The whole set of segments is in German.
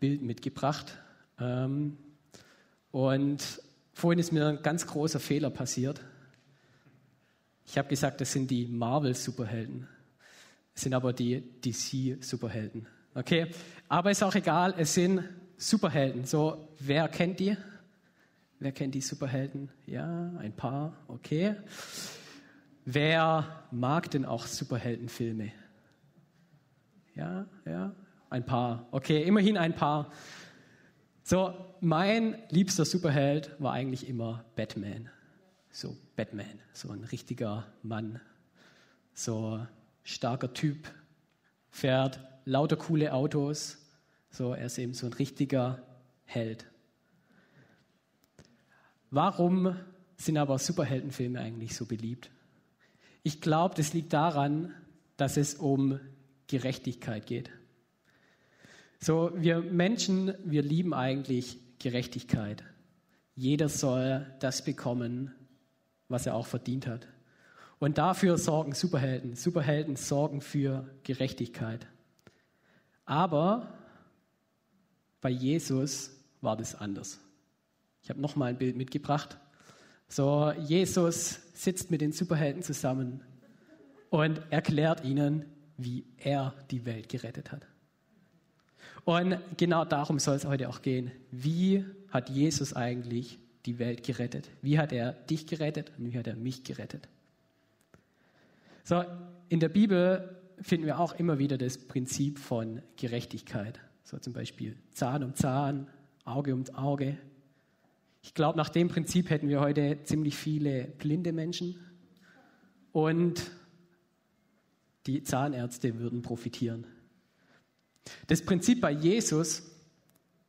Bild mitgebracht. Ähm, und vorhin ist mir ein ganz großer Fehler passiert. Ich habe gesagt, das sind die Marvel-Superhelden. Es sind aber die DC-Superhelden. Okay? Aber ist auch egal, es sind Superhelden. So, wer kennt die? Wer kennt die Superhelden? Ja, ein paar. Okay. Wer mag denn auch Superheldenfilme? Ja, ja, ein paar. Okay, immerhin ein paar. So, mein liebster Superheld war eigentlich immer Batman. So, Batman, so ein richtiger Mann. So starker Typ, fährt lauter coole Autos. So, er ist eben so ein richtiger Held. Warum sind aber Superheldenfilme eigentlich so beliebt? Ich glaube, das liegt daran, dass es um Gerechtigkeit geht. So, wir Menschen, wir lieben eigentlich Gerechtigkeit. Jeder soll das bekommen, was er auch verdient hat. Und dafür sorgen Superhelden. Superhelden sorgen für Gerechtigkeit. Aber bei Jesus war das anders. Ich habe noch mal ein Bild mitgebracht. So, Jesus sitzt mit den Superhelden zusammen und erklärt ihnen, wie er die Welt gerettet hat. Und genau darum soll es heute auch gehen. Wie hat Jesus eigentlich die Welt gerettet? Wie hat er dich gerettet und wie hat er mich gerettet? So, in der Bibel finden wir auch immer wieder das Prinzip von Gerechtigkeit. So zum Beispiel Zahn um Zahn, Auge um Auge. Ich glaube, nach dem Prinzip hätten wir heute ziemlich viele blinde Menschen und die Zahnärzte würden profitieren. Das Prinzip bei Jesus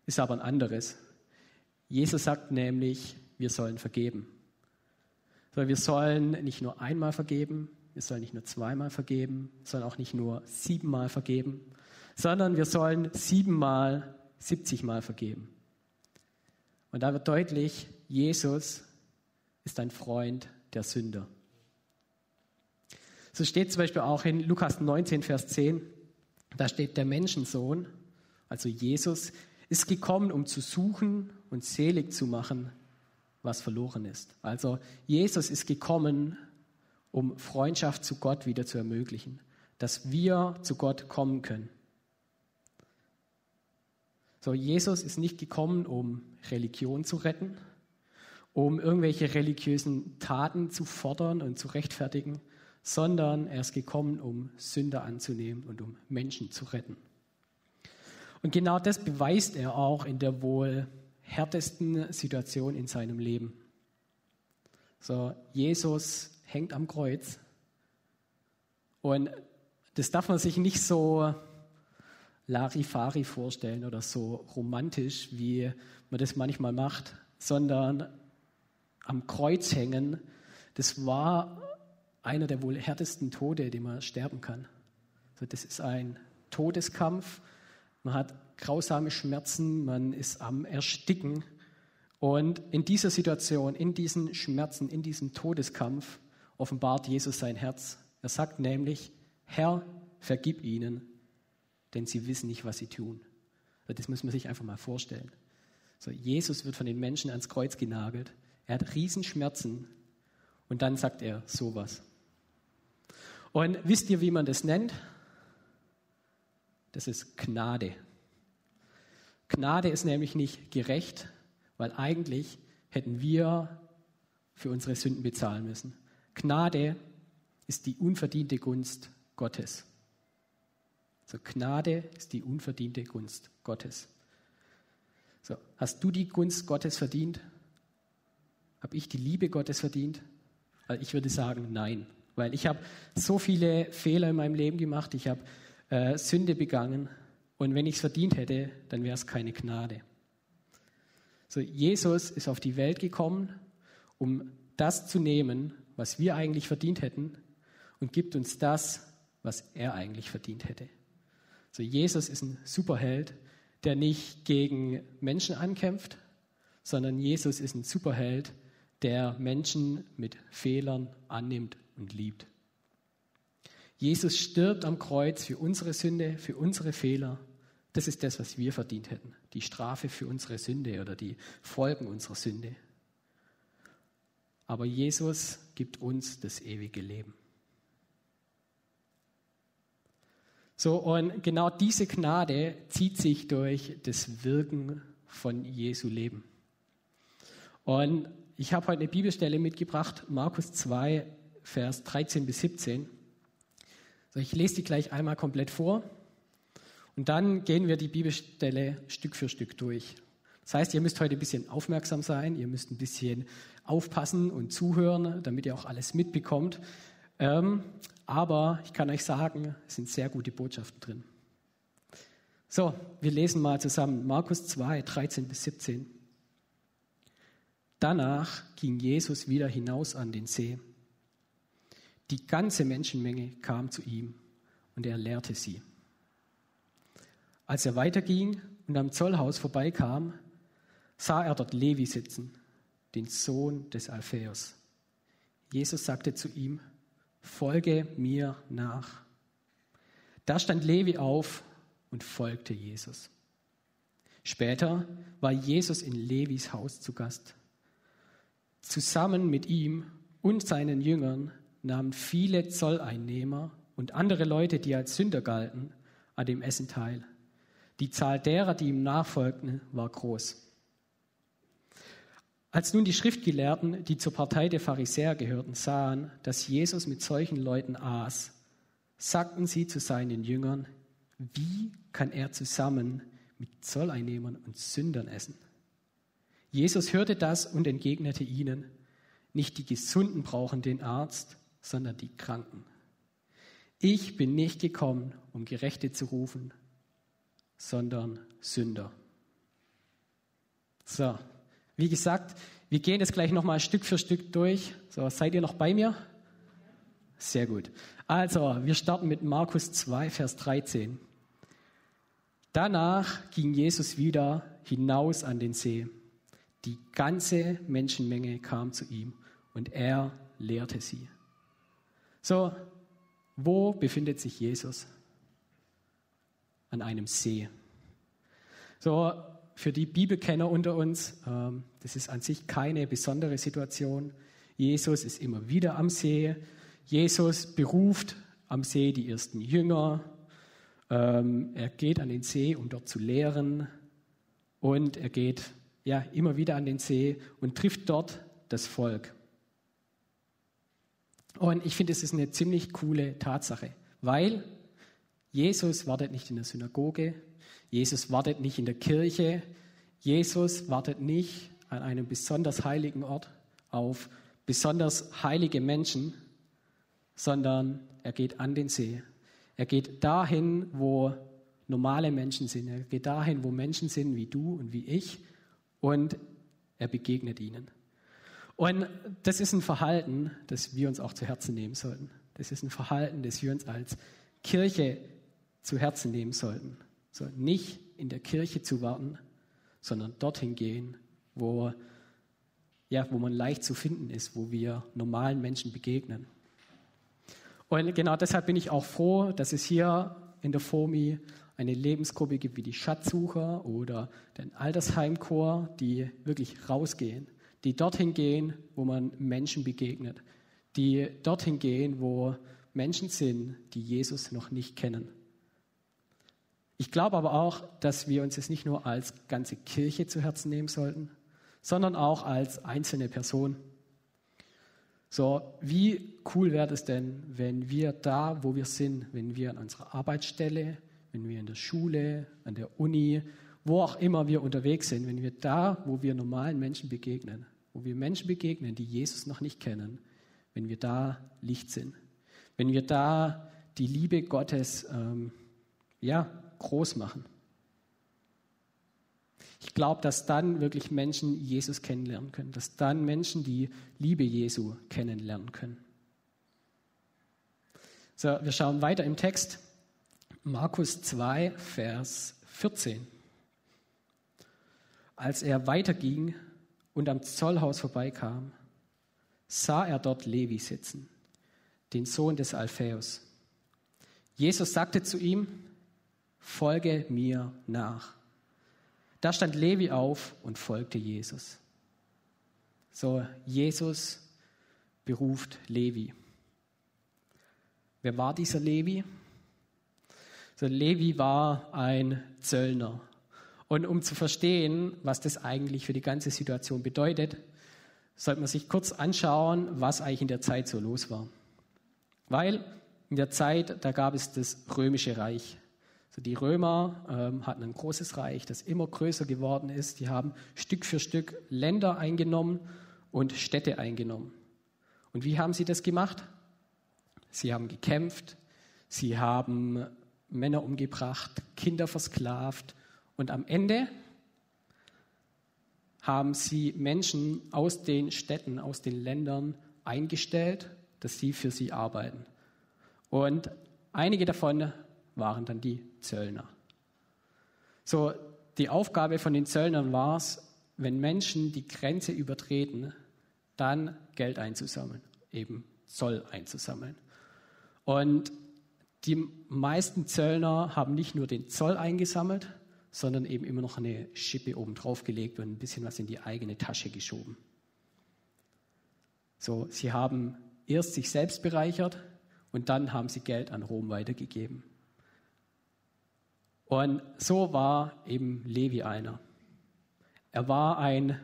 ist aber ein anderes. Jesus sagt nämlich, wir sollen vergeben. Wir sollen nicht nur einmal vergeben, wir sollen nicht nur zweimal vergeben, sondern auch nicht nur siebenmal vergeben, sondern wir sollen siebenmal, siebzigmal vergeben. Und da wird deutlich, Jesus ist ein Freund der Sünder. So steht zum Beispiel auch in Lukas 19, Vers 10, da steht der Menschensohn, also Jesus, ist gekommen, um zu suchen und selig zu machen, was verloren ist. Also Jesus ist gekommen, um Freundschaft zu Gott wieder zu ermöglichen, dass wir zu Gott kommen können. So, Jesus ist nicht gekommen, um Religion zu retten, um irgendwelche religiösen Taten zu fordern und zu rechtfertigen, sondern er ist gekommen, um Sünder anzunehmen und um Menschen zu retten. Und genau das beweist er auch in der wohl härtesten Situation in seinem Leben. So, Jesus hängt am Kreuz und das darf man sich nicht so Larifari vorstellen oder so romantisch, wie man das manchmal macht, sondern am Kreuz hängen, das war einer der wohl härtesten Tode, den man sterben kann. Also das ist ein Todeskampf. Man hat grausame Schmerzen, man ist am Ersticken. Und in dieser Situation, in diesen Schmerzen, in diesem Todeskampf offenbart Jesus sein Herz. Er sagt nämlich, Herr, vergib ihnen, denn sie wissen nicht, was sie tun. Das muss man sich einfach mal vorstellen. So, Jesus wird von den Menschen ans Kreuz genagelt. Er hat Riesenschmerzen. Und dann sagt er sowas. Und wisst ihr, wie man das nennt? Das ist Gnade. Gnade ist nämlich nicht gerecht, weil eigentlich hätten wir für unsere Sünden bezahlen müssen. Gnade ist die unverdiente Gunst Gottes. So, Gnade ist die unverdiente Gunst Gottes. So, hast du die Gunst Gottes verdient? Habe ich die Liebe Gottes verdient? Also ich würde sagen, nein. Weil ich habe so viele Fehler in meinem Leben gemacht, ich habe äh, Sünde begangen und wenn ich es verdient hätte, dann wäre es keine Gnade. So, Jesus ist auf die Welt gekommen, um das zu nehmen, was wir eigentlich verdient hätten und gibt uns das, was er eigentlich verdient hätte. So, Jesus ist ein Superheld, der nicht gegen Menschen ankämpft, sondern Jesus ist ein Superheld, der Menschen mit Fehlern annimmt und liebt. Jesus stirbt am Kreuz für unsere Sünde, für unsere Fehler, Das ist das, was wir verdient hätten. Die Strafe für unsere Sünde oder die Folgen unserer Sünde. Aber Jesus gibt uns das ewige Leben. So, und genau diese Gnade zieht sich durch das Wirken von Jesu Leben. Und ich habe heute eine Bibelstelle mitgebracht, Markus 2, Vers 13 bis 17. So, ich lese die gleich einmal komplett vor und dann gehen wir die Bibelstelle Stück für Stück durch. Das heißt, ihr müsst heute ein bisschen aufmerksam sein, ihr müsst ein bisschen aufpassen und zuhören, damit ihr auch alles mitbekommt. Ähm, aber ich kann euch sagen, es sind sehr gute Botschaften drin. So, wir lesen mal zusammen Markus 2, 13 bis 17. Danach ging Jesus wieder hinaus an den See. Die ganze Menschenmenge kam zu ihm und er lehrte sie. Als er weiterging und am Zollhaus vorbeikam, sah er dort Levi sitzen, den Sohn des Alphaeus. Jesus sagte zu ihm, folge mir nach. Da stand Levi auf und folgte Jesus. Später war Jesus in Levis Haus zu Gast. Zusammen mit ihm und seinen Jüngern nahmen viele Zolleinnehmer und andere Leute, die als Sünder galten, an dem Essen teil. Die Zahl derer, die ihm nachfolgten, war groß. Als nun die Schriftgelehrten, die zur Partei der Pharisäer gehörten, sahen, dass Jesus mit solchen Leuten aß, sagten sie zu seinen Jüngern, wie kann er zusammen mit Zolleinnehmern und Sündern essen? Jesus hörte das und entgegnete ihnen, nicht die Gesunden brauchen den Arzt, sondern die Kranken. Ich bin nicht gekommen, um Gerechte zu rufen, sondern Sünder. So, wie gesagt, wir gehen jetzt gleich nochmal Stück für Stück durch. So, seid ihr noch bei mir? Sehr gut. Also, wir starten mit Markus 2, Vers 13. Danach ging Jesus wieder hinaus an den See. Die ganze Menschenmenge kam zu ihm und er lehrte sie. So, wo befindet sich Jesus? An einem See. So, für die Bibelkenner unter uns, ähm, das ist an sich keine besondere Situation. Jesus ist immer wieder am See. Jesus beruft am See die ersten Jünger. Ähm, er geht an den See, um dort zu lehren. Und er geht ja immer wieder an den See und trifft dort das Volk. Und ich finde, es ist eine ziemlich coole Tatsache, weil Jesus wartet nicht in der Synagoge, Jesus wartet nicht in der Kirche, Jesus wartet nicht an einem besonders heiligen Ort auf besonders heilige Menschen, sondern er geht an den See. Er geht dahin, wo normale Menschen sind. Er geht dahin, wo Menschen sind wie du und wie ich und er begegnet ihnen. Und das ist ein Verhalten, das wir uns auch zu Herzen nehmen sollten. Das ist ein Verhalten, das wir uns als Kirche zu Herzen nehmen sollten. So, nicht in der Kirche zu warten, sondern dorthin gehen, wo, ja, wo man leicht zu finden ist, wo wir normalen Menschen begegnen. Und genau deshalb bin ich auch froh, dass es hier in der FOMI eine Lebensgruppe gibt wie die Schatzsucher oder den Altersheimchor, die wirklich rausgehen die dorthin gehen, wo man Menschen begegnet, die dorthin gehen, wo Menschen sind, die Jesus noch nicht kennen. Ich glaube aber auch, dass wir uns es nicht nur als ganze Kirche zu Herzen nehmen sollten, sondern auch als einzelne Person. So, wie cool wäre es denn, wenn wir da, wo wir sind, wenn wir an unserer Arbeitsstelle, wenn wir in der Schule, an der Uni, wo auch immer wir unterwegs sind, wenn wir da, wo wir normalen Menschen begegnen, wo wir Menschen begegnen, die Jesus noch nicht kennen, wenn wir da Licht sind, wenn wir da die Liebe Gottes ähm, ja, groß machen. Ich glaube, dass dann wirklich Menschen Jesus kennenlernen können, dass dann Menschen die Liebe Jesu kennenlernen können. So, wir schauen weiter im Text. Markus 2, Vers 14. Als er weiterging, und am Zollhaus vorbeikam, sah er dort Levi sitzen, den Sohn des Alphaeus. Jesus sagte zu ihm, folge mir nach. Da stand Levi auf und folgte Jesus. So, Jesus beruft Levi. Wer war dieser Levi? So, Levi war ein Zöllner. Und um zu verstehen, was das eigentlich für die ganze Situation bedeutet, sollte man sich kurz anschauen, was eigentlich in der Zeit so los war. Weil in der Zeit, da gab es das römische Reich. Also die Römer ähm, hatten ein großes Reich, das immer größer geworden ist. Die haben Stück für Stück Länder eingenommen und Städte eingenommen. Und wie haben sie das gemacht? Sie haben gekämpft, sie haben Männer umgebracht, Kinder versklavt und am Ende haben sie Menschen aus den Städten, aus den Ländern eingestellt, dass sie für sie arbeiten. Und einige davon waren dann die Zöllner. So, die Aufgabe von den Zöllnern war es, wenn Menschen die Grenze übertreten, dann Geld einzusammeln, eben Zoll einzusammeln. Und die meisten Zöllner haben nicht nur den Zoll eingesammelt, sondern eben immer noch eine Schippe oben drauf gelegt und ein bisschen was in die eigene Tasche geschoben. So, sie haben erst sich selbst bereichert und dann haben sie Geld an Rom weitergegeben. Und so war eben Levi einer. Er war ein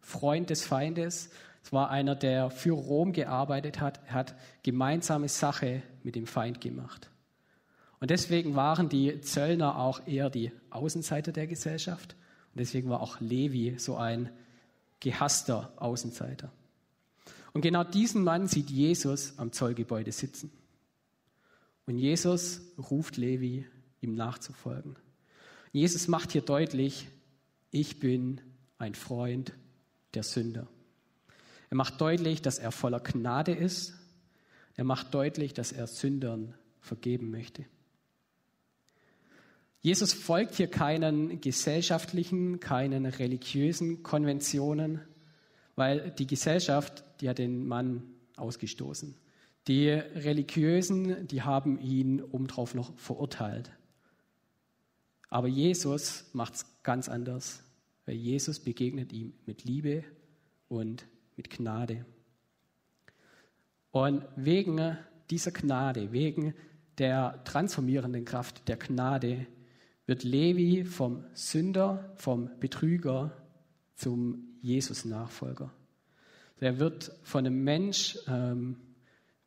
Freund des Feindes. Es war einer, der für Rom gearbeitet hat. Er hat gemeinsame Sache mit dem Feind gemacht. Und deswegen waren die Zöllner auch eher die Außenseiter der Gesellschaft. Und deswegen war auch Levi so ein gehasster Außenseiter. Und genau diesen Mann sieht Jesus am Zollgebäude sitzen. Und Jesus ruft Levi, ihm nachzufolgen. Jesus macht hier deutlich, ich bin ein Freund der Sünder. Er macht deutlich, dass er voller Gnade ist. Er macht deutlich, dass er Sündern vergeben möchte. Jesus folgt hier keinen gesellschaftlichen, keinen religiösen Konventionen, weil die Gesellschaft, die hat den Mann ausgestoßen. Die Religiösen, die haben ihn obendrauf noch verurteilt. Aber Jesus macht es ganz anders, weil Jesus begegnet ihm mit Liebe und mit Gnade. Und wegen dieser Gnade, wegen der transformierenden Kraft der Gnade, wird Levi vom Sünder, vom Betrüger zum Jesus-Nachfolger. Er wird von einem Mensch, ähm,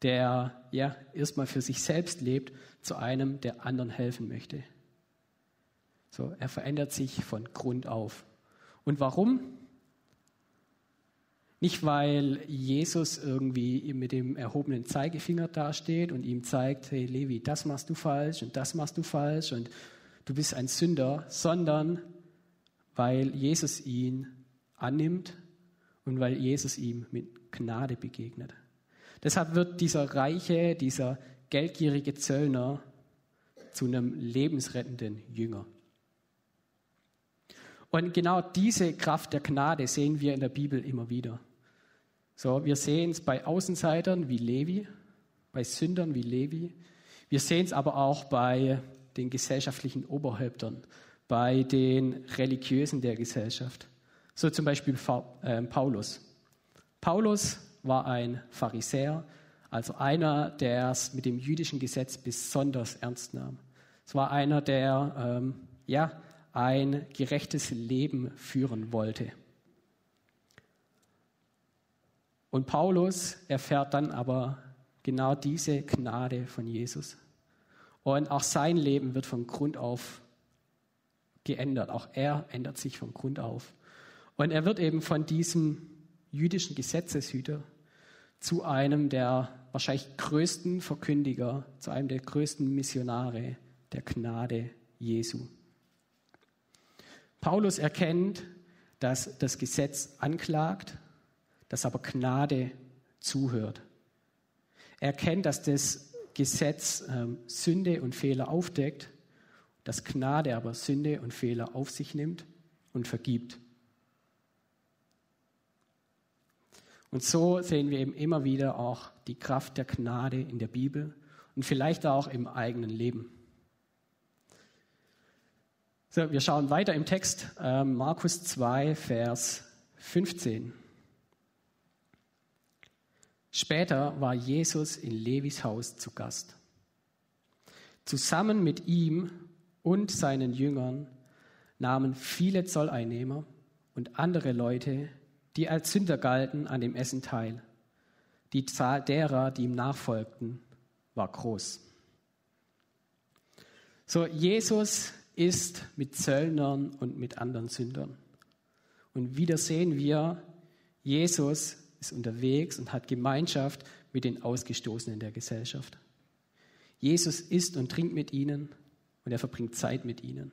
der ja erstmal für sich selbst lebt, zu einem, der anderen helfen möchte. So, er verändert sich von Grund auf. Und warum? Nicht, weil Jesus irgendwie mit dem erhobenen Zeigefinger dasteht und ihm zeigt, hey Levi, das machst du falsch und das machst du falsch und du bist ein Sünder, sondern weil Jesus ihn annimmt und weil Jesus ihm mit Gnade begegnet. Deshalb wird dieser reiche, dieser geldgierige Zöllner zu einem lebensrettenden Jünger. Und genau diese Kraft der Gnade sehen wir in der Bibel immer wieder. So, wir sehen es bei Außenseitern wie Levi, bei Sündern wie Levi. Wir sehen es aber auch bei den gesellschaftlichen Oberhäuptern, bei den Religiösen der Gesellschaft. So zum Beispiel äh, Paulus. Paulus war ein Pharisäer, also einer, der es mit dem jüdischen Gesetz besonders ernst nahm. Es war einer, der ähm, ja, ein gerechtes Leben führen wollte. Und Paulus erfährt dann aber genau diese Gnade von Jesus. Und auch sein Leben wird von Grund auf geändert. Auch er ändert sich von Grund auf. Und er wird eben von diesem jüdischen Gesetzeshüter zu einem der wahrscheinlich größten Verkündiger, zu einem der größten Missionare der Gnade Jesu. Paulus erkennt, dass das Gesetz anklagt, dass aber Gnade zuhört. Er erkennt, dass das Gesetz ähm, Sünde und Fehler aufdeckt, dass Gnade aber Sünde und Fehler auf sich nimmt und vergibt. Und so sehen wir eben immer wieder auch die Kraft der Gnade in der Bibel und vielleicht auch im eigenen Leben. So, wir schauen weiter im Text, äh, Markus 2, Vers 15. Später war Jesus in Levis Haus zu Gast. Zusammen mit ihm und seinen Jüngern nahmen viele Zolleinnehmer und andere Leute, die als Sünder galten, an dem Essen teil. Die Zahl derer, die ihm nachfolgten, war groß. So, Jesus ist mit Zöllnern und mit anderen Sündern. Und wieder sehen wir, Jesus ist unterwegs und hat Gemeinschaft mit den Ausgestoßenen der Gesellschaft. Jesus isst und trinkt mit ihnen und er verbringt Zeit mit ihnen.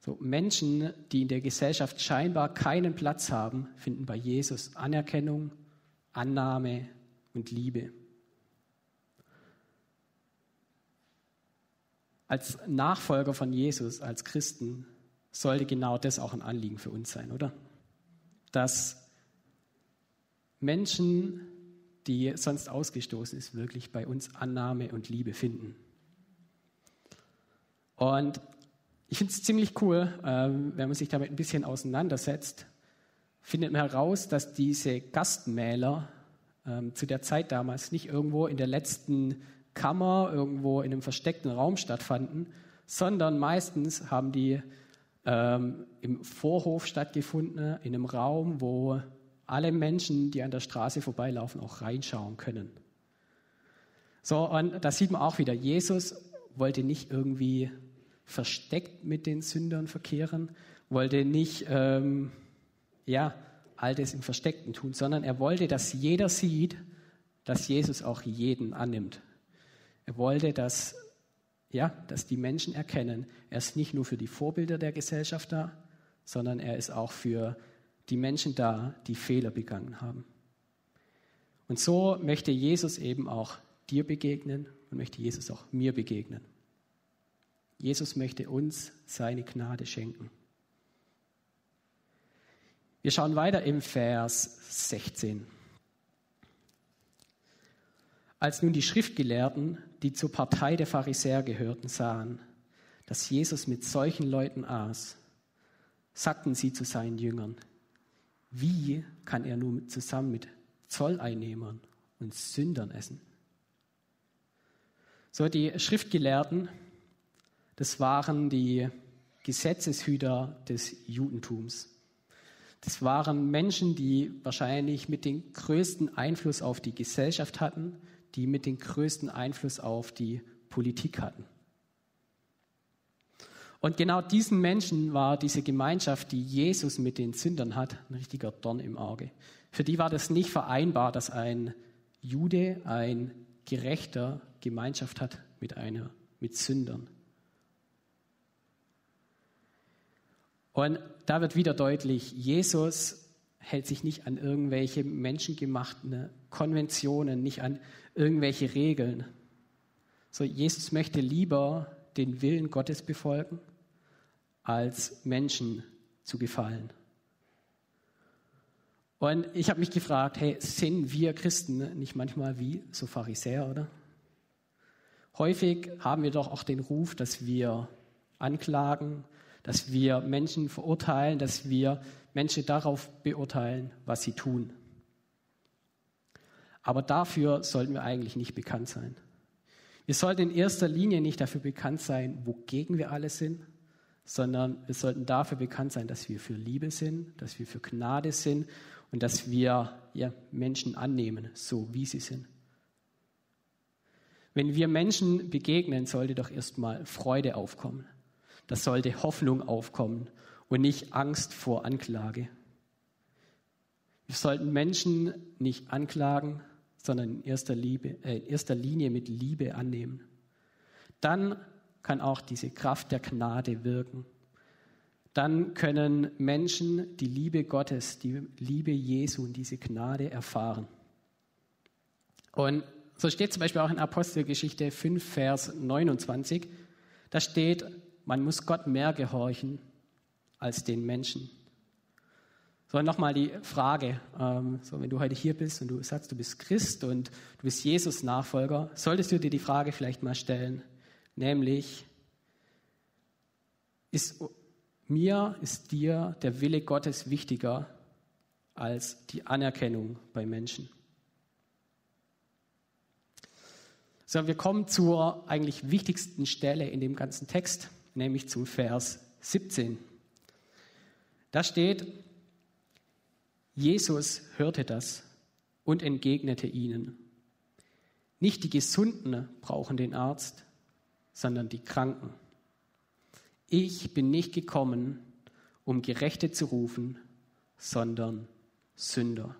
So, Menschen, die in der Gesellschaft scheinbar keinen Platz haben, finden bei Jesus Anerkennung, Annahme und Liebe. Als Nachfolger von Jesus, als Christen, sollte genau das auch ein Anliegen für uns sein, oder? Dass Menschen, die sonst ausgestoßen ist, wirklich bei uns Annahme und Liebe finden. Und ich finde es ziemlich cool, ähm, wenn man sich damit ein bisschen auseinandersetzt, findet man heraus, dass diese Gastmäler ähm, zu der Zeit damals nicht irgendwo in der letzten Kammer irgendwo in einem versteckten Raum stattfanden, sondern meistens haben die ähm, im Vorhof stattgefunden, in einem Raum, wo alle Menschen, die an der Straße vorbeilaufen, auch reinschauen können. So, und da sieht man auch wieder, Jesus wollte nicht irgendwie versteckt mit den Sündern verkehren, wollte nicht, ähm, ja, all das im Versteckten tun, sondern er wollte, dass jeder sieht, dass Jesus auch jeden annimmt. Er wollte, dass, ja, dass die Menschen erkennen, er ist nicht nur für die Vorbilder der Gesellschaft da, sondern er ist auch für die Menschen da, die Fehler begangen haben. Und so möchte Jesus eben auch dir begegnen und möchte Jesus auch mir begegnen. Jesus möchte uns seine Gnade schenken. Wir schauen weiter im Vers 16. Als nun die Schriftgelehrten, die zur Partei der Pharisäer gehörten, sahen, dass Jesus mit solchen Leuten aß, sagten sie zu seinen Jüngern, wie kann er nun zusammen mit Zolleinnehmern und Sündern essen? So, die Schriftgelehrten, das waren die Gesetzeshüter des Judentums. Das waren Menschen, die wahrscheinlich mit dem größten Einfluss auf die Gesellschaft hatten, die mit dem größten Einfluss auf die Politik hatten. Und genau diesen Menschen war diese Gemeinschaft, die Jesus mit den Sündern hat, ein richtiger Dorn im Auge. Für die war das nicht vereinbar, dass ein Jude, ein Gerechter Gemeinschaft hat mit einer, mit Sündern. Und da wird wieder deutlich, Jesus hält sich nicht an irgendwelche menschengemachten Konventionen, nicht an irgendwelche Regeln. So, Jesus möchte lieber den Willen Gottes befolgen, als Menschen zu gefallen. Und ich habe mich gefragt, hey, sind wir Christen nicht manchmal wie so Pharisäer, oder? Häufig haben wir doch auch den Ruf, dass wir anklagen, dass wir Menschen verurteilen, dass wir Menschen darauf beurteilen, was sie tun. Aber dafür sollten wir eigentlich nicht bekannt sein. Wir sollten in erster Linie nicht dafür bekannt sein, wogegen wir alle sind, sondern wir sollten dafür bekannt sein, dass wir für Liebe sind, dass wir für Gnade sind und dass wir ja, Menschen annehmen, so wie sie sind. Wenn wir Menschen begegnen, sollte doch erstmal Freude aufkommen. Das sollte Hoffnung aufkommen und nicht Angst vor Anklage. Wir sollten Menschen nicht anklagen, sondern in erster, Liebe, äh, in erster Linie mit Liebe annehmen. Dann kann auch diese Kraft der Gnade wirken. Dann können Menschen die Liebe Gottes, die Liebe Jesu und diese Gnade erfahren. Und so steht zum Beispiel auch in Apostelgeschichte 5, Vers 29, da steht, man muss Gott mehr gehorchen als den Menschen. So, nochmal die Frage, ähm, so, wenn du heute hier bist und du sagst, du bist Christ und du bist Jesus-Nachfolger, solltest du dir die Frage vielleicht mal stellen, nämlich, ist mir, ist dir der Wille Gottes wichtiger als die Anerkennung bei Menschen. So, wir kommen zur eigentlich wichtigsten Stelle in dem ganzen Text, nämlich zum Vers 17. Da steht, Jesus hörte das und entgegnete ihnen. Nicht die Gesunden brauchen den Arzt, sondern die Kranken. Ich bin nicht gekommen, um Gerechte zu rufen, sondern Sünder.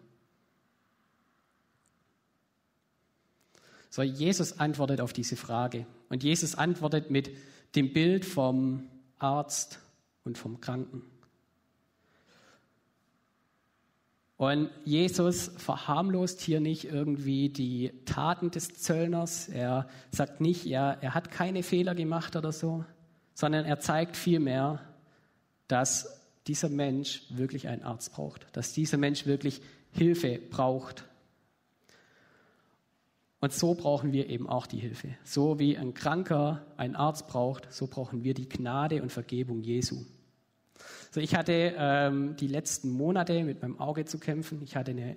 So, Jesus antwortet auf diese Frage. Und Jesus antwortet mit dem Bild vom Arzt und vom Kranken. Und Jesus verharmlost hier nicht irgendwie die Taten des Zöllners. Er sagt nicht, ja, er hat keine Fehler gemacht oder so, sondern er zeigt vielmehr, dass dieser Mensch wirklich einen Arzt braucht, dass dieser Mensch wirklich Hilfe braucht. Und so brauchen wir eben auch die Hilfe. So wie ein Kranker einen Arzt braucht, so brauchen wir die Gnade und Vergebung Jesu. So, ich hatte ähm, die letzten Monate mit meinem Auge zu kämpfen. Ich hatte eine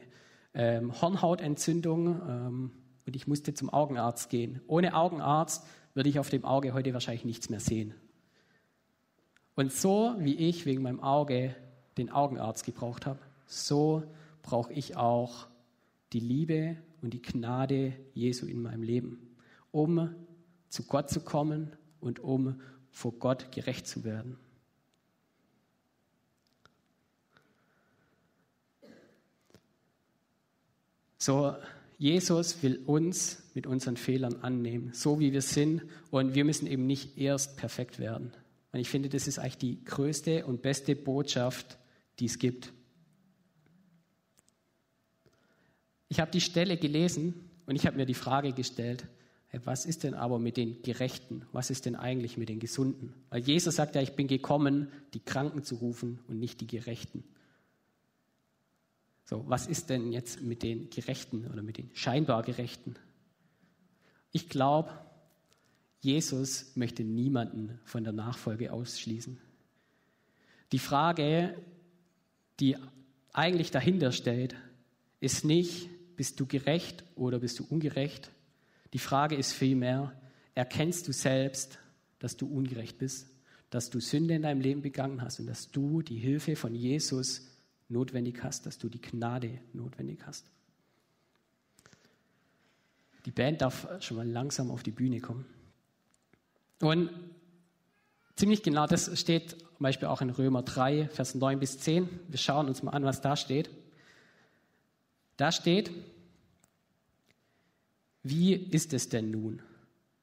ähm, Hornhautentzündung ähm, und ich musste zum Augenarzt gehen. Ohne Augenarzt würde ich auf dem Auge heute wahrscheinlich nichts mehr sehen. Und so wie ich wegen meinem Auge den Augenarzt gebraucht habe, so brauche ich auch die Liebe und die Gnade Jesu in meinem Leben, um zu Gott zu kommen und um vor Gott gerecht zu werden. So, Jesus will uns mit unseren Fehlern annehmen, so wie wir sind. Und wir müssen eben nicht erst perfekt werden. Und ich finde, das ist eigentlich die größte und beste Botschaft, die es gibt. Ich habe die Stelle gelesen und ich habe mir die Frage gestellt, was ist denn aber mit den Gerechten? Was ist denn eigentlich mit den Gesunden? Weil Jesus sagt ja, ich bin gekommen, die Kranken zu rufen und nicht die Gerechten. So, was ist denn jetzt mit den Gerechten oder mit den scheinbar Gerechten? Ich glaube, Jesus möchte niemanden von der Nachfolge ausschließen. Die Frage, die eigentlich dahinter steht, ist nicht, bist du gerecht oder bist du ungerecht? Die Frage ist vielmehr, erkennst du selbst, dass du ungerecht bist, dass du Sünde in deinem Leben begangen hast und dass du die Hilfe von Jesus notwendig hast, dass du die Gnade notwendig hast. Die Band darf schon mal langsam auf die Bühne kommen. Und ziemlich genau das steht zum Beispiel auch in Römer 3, Vers 9 bis 10. Wir schauen uns mal an, was da steht. Da steht, wie ist es denn nun?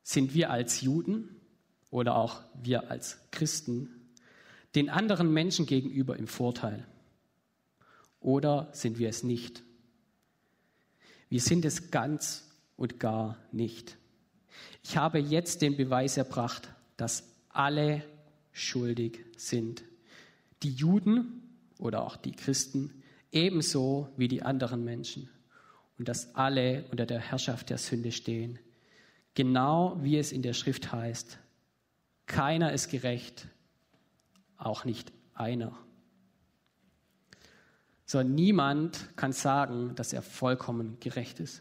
Sind wir als Juden oder auch wir als Christen den anderen Menschen gegenüber im Vorteil? Oder sind wir es nicht? Wir sind es ganz und gar nicht. Ich habe jetzt den Beweis erbracht, dass alle schuldig sind. Die Juden oder auch die Christen ebenso wie die anderen Menschen. Und dass alle unter der Herrschaft der Sünde stehen. Genau wie es in der Schrift heißt. Keiner ist gerecht, auch nicht einer. So, niemand kann sagen, dass er vollkommen gerecht ist.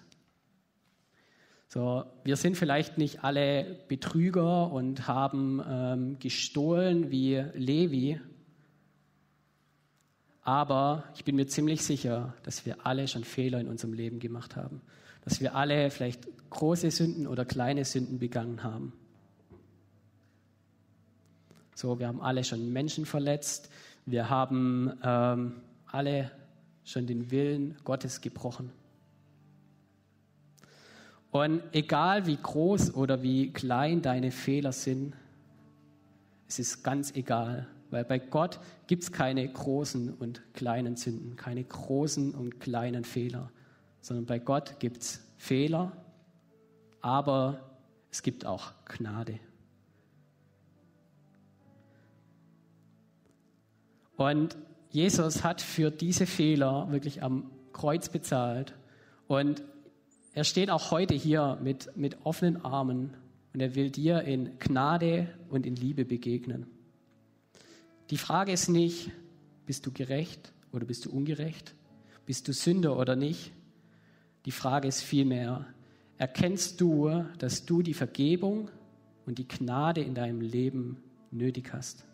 So, wir sind vielleicht nicht alle Betrüger und haben ähm, gestohlen wie Levi, aber ich bin mir ziemlich sicher, dass wir alle schon Fehler in unserem Leben gemacht haben, dass wir alle vielleicht große Sünden oder kleine Sünden begangen haben. So, wir haben alle schon Menschen verletzt, wir haben ähm, alle schon den Willen Gottes gebrochen. Und egal wie groß oder wie klein deine Fehler sind, es ist ganz egal, weil bei Gott gibt es keine großen und kleinen Sünden, keine großen und kleinen Fehler, sondern bei Gott gibt es Fehler, aber es gibt auch Gnade. Und Jesus hat für diese Fehler wirklich am Kreuz bezahlt. Und er steht auch heute hier mit, mit offenen Armen und er will dir in Gnade und in Liebe begegnen. Die Frage ist nicht, bist du gerecht oder bist du ungerecht? Bist du Sünder oder nicht? Die Frage ist vielmehr, erkennst du, dass du die Vergebung und die Gnade in deinem Leben nötig hast?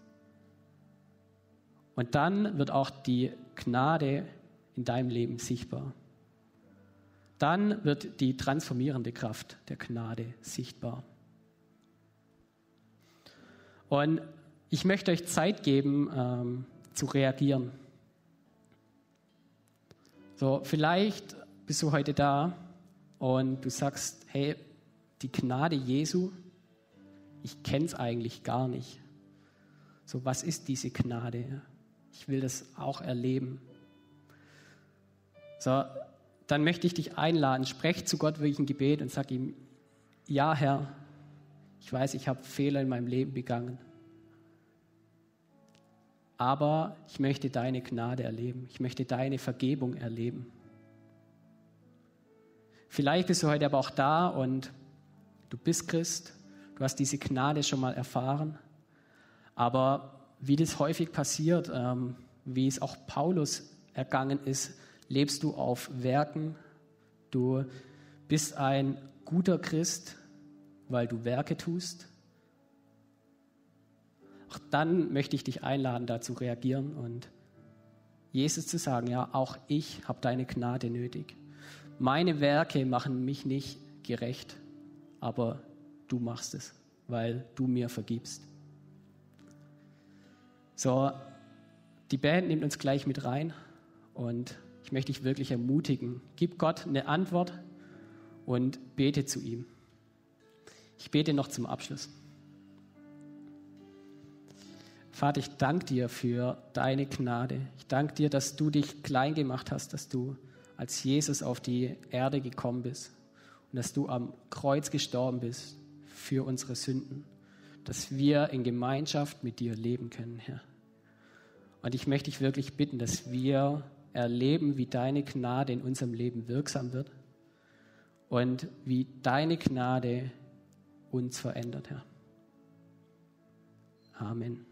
Und dann wird auch die Gnade in deinem Leben sichtbar. Dann wird die transformierende Kraft der Gnade sichtbar. Und ich möchte euch Zeit geben, ähm, zu reagieren. So, vielleicht bist du heute da und du sagst, hey, die Gnade Jesu, ich kenne es eigentlich gar nicht. So, was ist diese Gnade? Ich will das auch erleben. So, dann möchte ich dich einladen, sprech zu Gott wirklich ein Gebet und sag ihm, ja Herr, ich weiß, ich habe Fehler in meinem Leben begangen. Aber ich möchte deine Gnade erleben. Ich möchte deine Vergebung erleben. Vielleicht bist du heute aber auch da und du bist Christ. Du hast diese Gnade schon mal erfahren. Aber wie das häufig passiert, ähm, wie es auch Paulus ergangen ist, lebst du auf Werken. Du bist ein guter Christ, weil du Werke tust. Auch dann möchte ich dich einladen, da zu reagieren und Jesus zu sagen, ja, auch ich habe deine Gnade nötig. Meine Werke machen mich nicht gerecht, aber du machst es, weil du mir vergibst. So, die Band nimmt uns gleich mit rein und ich möchte dich wirklich ermutigen. Gib Gott eine Antwort und bete zu ihm. Ich bete noch zum Abschluss. Vater, ich danke dir für deine Gnade. Ich danke dir, dass du dich klein gemacht hast, dass du als Jesus auf die Erde gekommen bist und dass du am Kreuz gestorben bist für unsere Sünden, dass wir in Gemeinschaft mit dir leben können, Herr. Und ich möchte dich wirklich bitten, dass wir erleben, wie deine Gnade in unserem Leben wirksam wird und wie deine Gnade uns verändert, Herr. Amen.